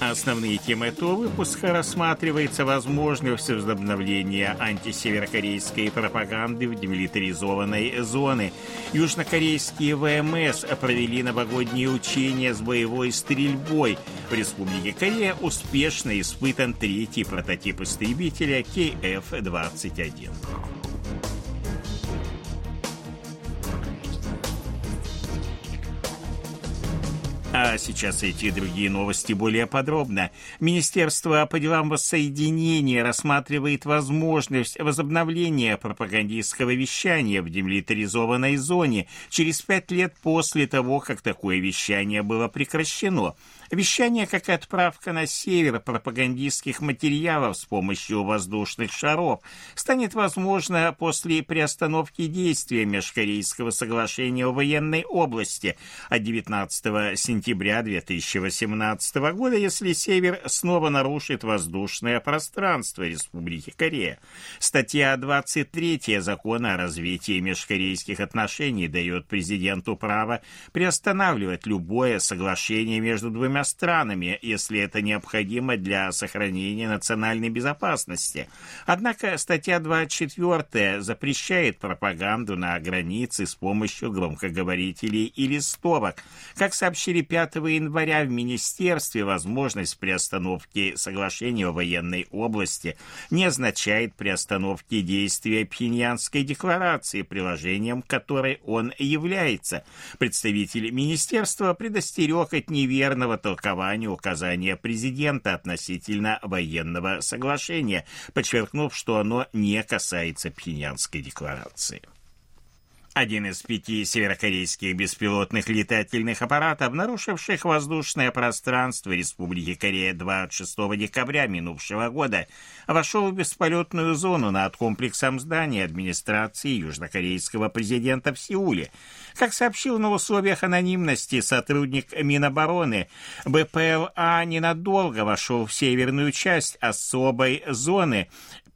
Основные темы этого выпуска рассматривается возможность возобновления антисеверокорейской пропаганды в демилитаризованной зоне. Южнокорейские ВМС провели новогодние учения с боевой стрельбой. В Республике Корея успешно испытан третий прототип истребителя КФ-21. Сейчас эти другие новости более подробно. Министерство по делам воссоединения рассматривает возможность возобновления пропагандистского вещания в демилитаризованной зоне через пять лет после того, как такое вещание было прекращено. Вещание как отправка на север пропагандистских материалов с помощью воздушных шаров станет возможно после приостановки действия Межкорейского соглашения о военной области от 19 сентября 2018 года, если север снова нарушит воздушное пространство Республики Корея. Статья 23 закона о развитии межкорейских отношений дает президенту право приостанавливать любое соглашение между двумя странами, если это необходимо для сохранения национальной безопасности. Однако статья 24 запрещает пропаганду на границе с помощью громкоговорителей и листовок. Как сообщили 5 января в Министерстве, возможность приостановки соглашения о военной области не означает приостановки действия Пхеньянской декларации, приложением которой он является. Представитель Министерства предостерег от неверного толкованию указания президента относительно военного соглашения, подчеркнув, что оно не касается Пхеньянской декларации. Один из пяти северокорейских беспилотных летательных аппаратов, нарушивших воздушное пространство Республики Корея 26 декабря минувшего года, вошел в бесполетную зону над комплексом зданий администрации южнокорейского президента в Сеуле. Как сообщил на условиях анонимности сотрудник Минобороны, БПЛА ненадолго вошел в северную часть особой зоны,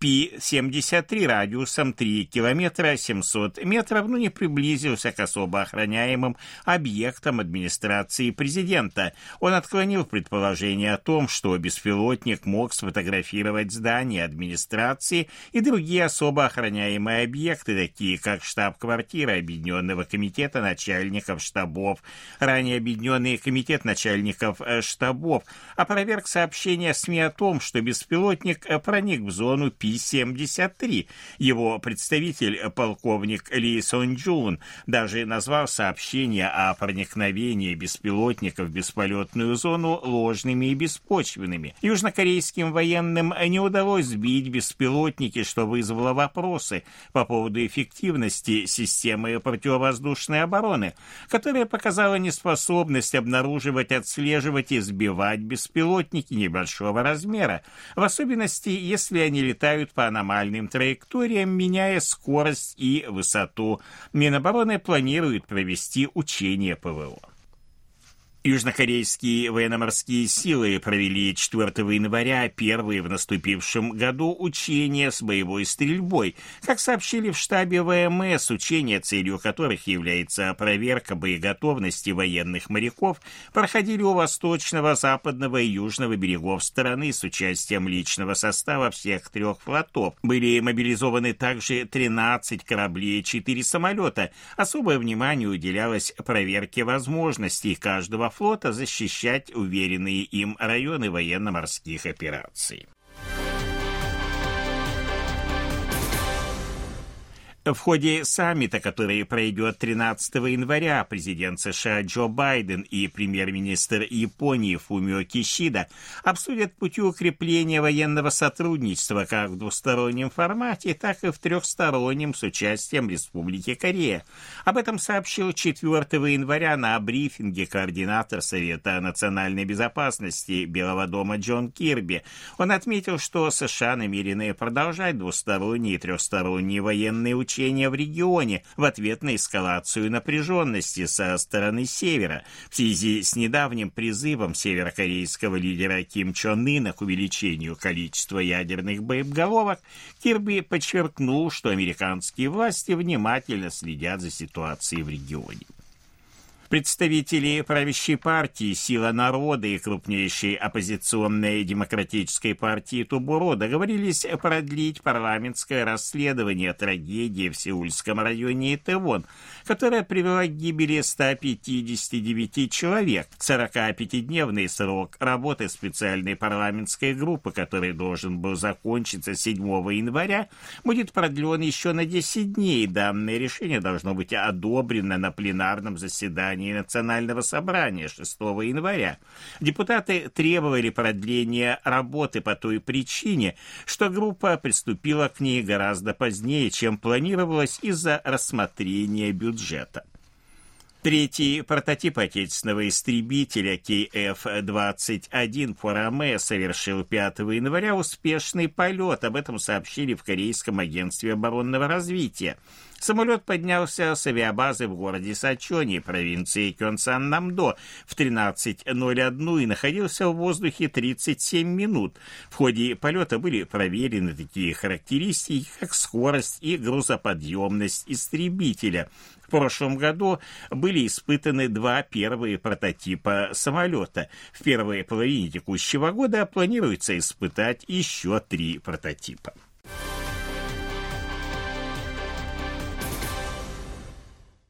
Пи-73 радиусом 3 километра 700 метров, но не приблизился к особо охраняемым объектам администрации президента. Он отклонил предположение о том, что беспилотник мог сфотографировать здания администрации и другие особо охраняемые объекты, такие как штаб-квартира Объединенного комитета начальников штабов, ранее Объединенный комитет начальников э, штабов, опроверг сообщение СМИ о том, что беспилотник э, проник в зону Пи Пи-73. Его представитель, полковник Ли Сон Джун, даже назвал сообщения о проникновении беспилотников в бесполетную зону ложными и беспочвенными. Южнокорейским военным не удалось сбить беспилотники, что вызвало вопросы по поводу эффективности системы противовоздушной обороны, которая показала неспособность обнаруживать, отслеживать и сбивать беспилотники небольшого размера, в особенности, если они летают летают по аномальным траекториям, меняя скорость и высоту. Минобороны планирует провести учения ПВО. Южнокорейские военно-морские силы провели 4 января первые в наступившем году учения с боевой стрельбой. Как сообщили в штабе ВМС, учения, целью которых является проверка боеготовности военных моряков, проходили у восточного, западного и южного берегов страны с участием личного состава всех трех флотов. Были мобилизованы также 13 кораблей и 4 самолета. Особое внимание уделялось проверке возможностей каждого флота защищать уверенные им районы военно-морских операций. В ходе саммита, который пройдет 13 января, президент США Джо Байден и премьер-министр Японии Фумио Кишида обсудят пути укрепления военного сотрудничества как в двустороннем формате, так и в трехстороннем с участием Республики Корея. Об этом сообщил 4 января на брифинге координатор Совета национальной безопасности Белого дома Джон Кирби. Он отметил, что США намерены продолжать двусторонние и трехсторонние военные учения значения в регионе в ответ на эскалацию напряженности со стороны севера в связи с недавним призывом северокорейского лидера Ким Чон Ына к увеличению количества ядерных боеголовок, Кирби подчеркнул, что американские власти внимательно следят за ситуацией в регионе. Представители правящей партии «Сила народа» и крупнейшей оппозиционной демократической партии Тубуро договорились продлить парламентское расследование трагедии в Сеульском районе Итевон, которая привела к гибели 159 человек. 45-дневный срок работы специальной парламентской группы, который должен был закончиться 7 января, будет продлен еще на 10 дней. Данное решение должно быть одобрено на пленарном заседании заседании Национального собрания 6 января депутаты требовали продления работы по той причине, что группа приступила к ней гораздо позднее, чем планировалось из-за рассмотрения бюджета. Третий прототип отечественного истребителя KF-21 Фораме совершил 5 января успешный полет. Об этом сообщили в Корейском агентстве оборонного развития. Самолет поднялся с авиабазы в городе Сачони, провинции Кёнсан-Намдо, в 13.01 и находился в воздухе 37 минут. В ходе полета были проверены такие характеристики, как скорость и грузоподъемность истребителя. В прошлом году были испытаны два первые прототипа самолета. В первой половине текущего года планируется испытать еще три прототипа.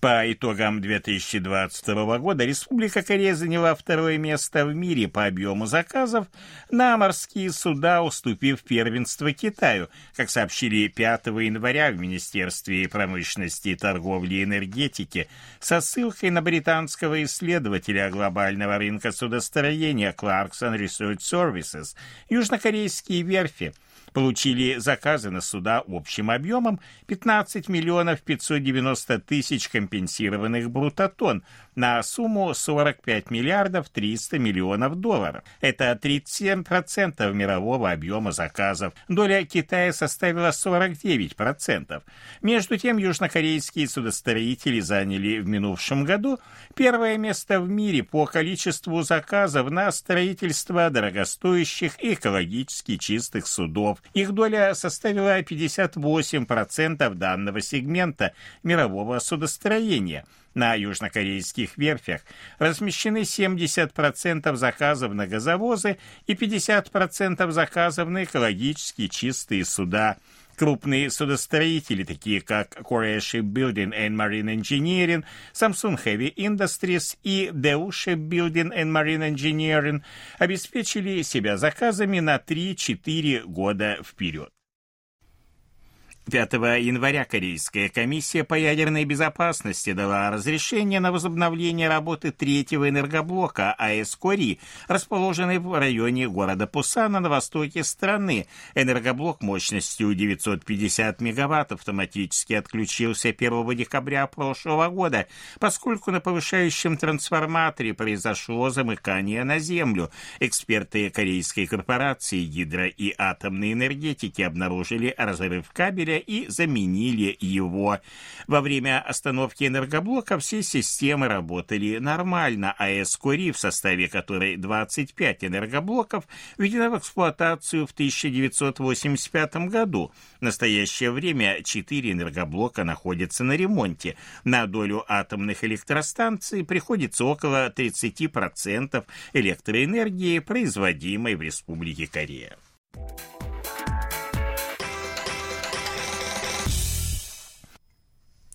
По итогам 2022 года Республика Корея заняла второе место в мире по объему заказов на морские суда, уступив первенство Китаю. Как сообщили 5 января в Министерстве промышленности, торговли и энергетики со ссылкой на британского исследователя глобального рынка судостроения Clarkson Research Services, южнокорейские верфи – получили заказы на суда общим объемом 15 миллионов 590 тысяч компенсированных брутотон на сумму 45 миллиардов 300 миллионов долларов. Это 37% мирового объема заказов. Доля Китая составила 49%. Между тем, южнокорейские судостроители заняли в минувшем году первое место в мире по количеству заказов на строительство дорогостоящих и экологически чистых судов. Их доля составила 58% данного сегмента мирового судостроения – на южнокорейских верфях размещены 70% заказов на газовозы и 50% заказов на экологически чистые суда. Крупные судостроители, такие как Korea Shipbuilding and Marine Engineering, Samsung Heavy Industries и Daewoo Shipbuilding and Marine Engineering, обеспечили себя заказами на 3-4 года вперед. 5 января Корейская комиссия по ядерной безопасности дала разрешение на возобновление работы третьего энергоблока АЭС Кори, расположенной в районе города Пусана на востоке страны. Энергоблок мощностью 950 мегаватт автоматически отключился 1 декабря прошлого года, поскольку на повышающем трансформаторе произошло замыкание на землю. Эксперты корейской корпорации гидро- и атомной энергетики обнаружили разрыв кабеля и заменили его. Во время остановки энергоблока все системы работали нормально, а Эскори, в составе которой 25 энергоблоков, введена в эксплуатацию в 1985 году. В настоящее время 4 энергоблока находятся на ремонте. На долю атомных электростанций приходится около 30% электроэнергии, производимой в Республике Корея.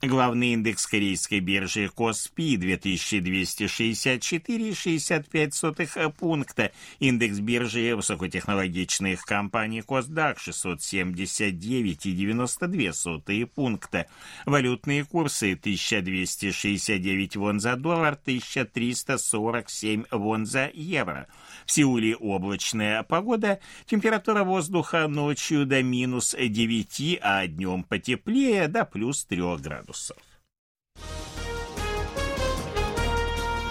Главный индекс корейской биржи Коспи 2264,65 пункта. Индекс биржи высокотехнологичных компаний Косдак 679,92 пункта. Валютные курсы 1269 вон за доллар, 1347 вон за евро. В Сеуле облачная погода, температура воздуха ночью до минус 9, а днем потеплее до плюс 3 градусов.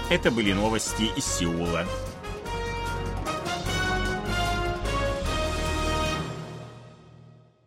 Это были новости из Сеула.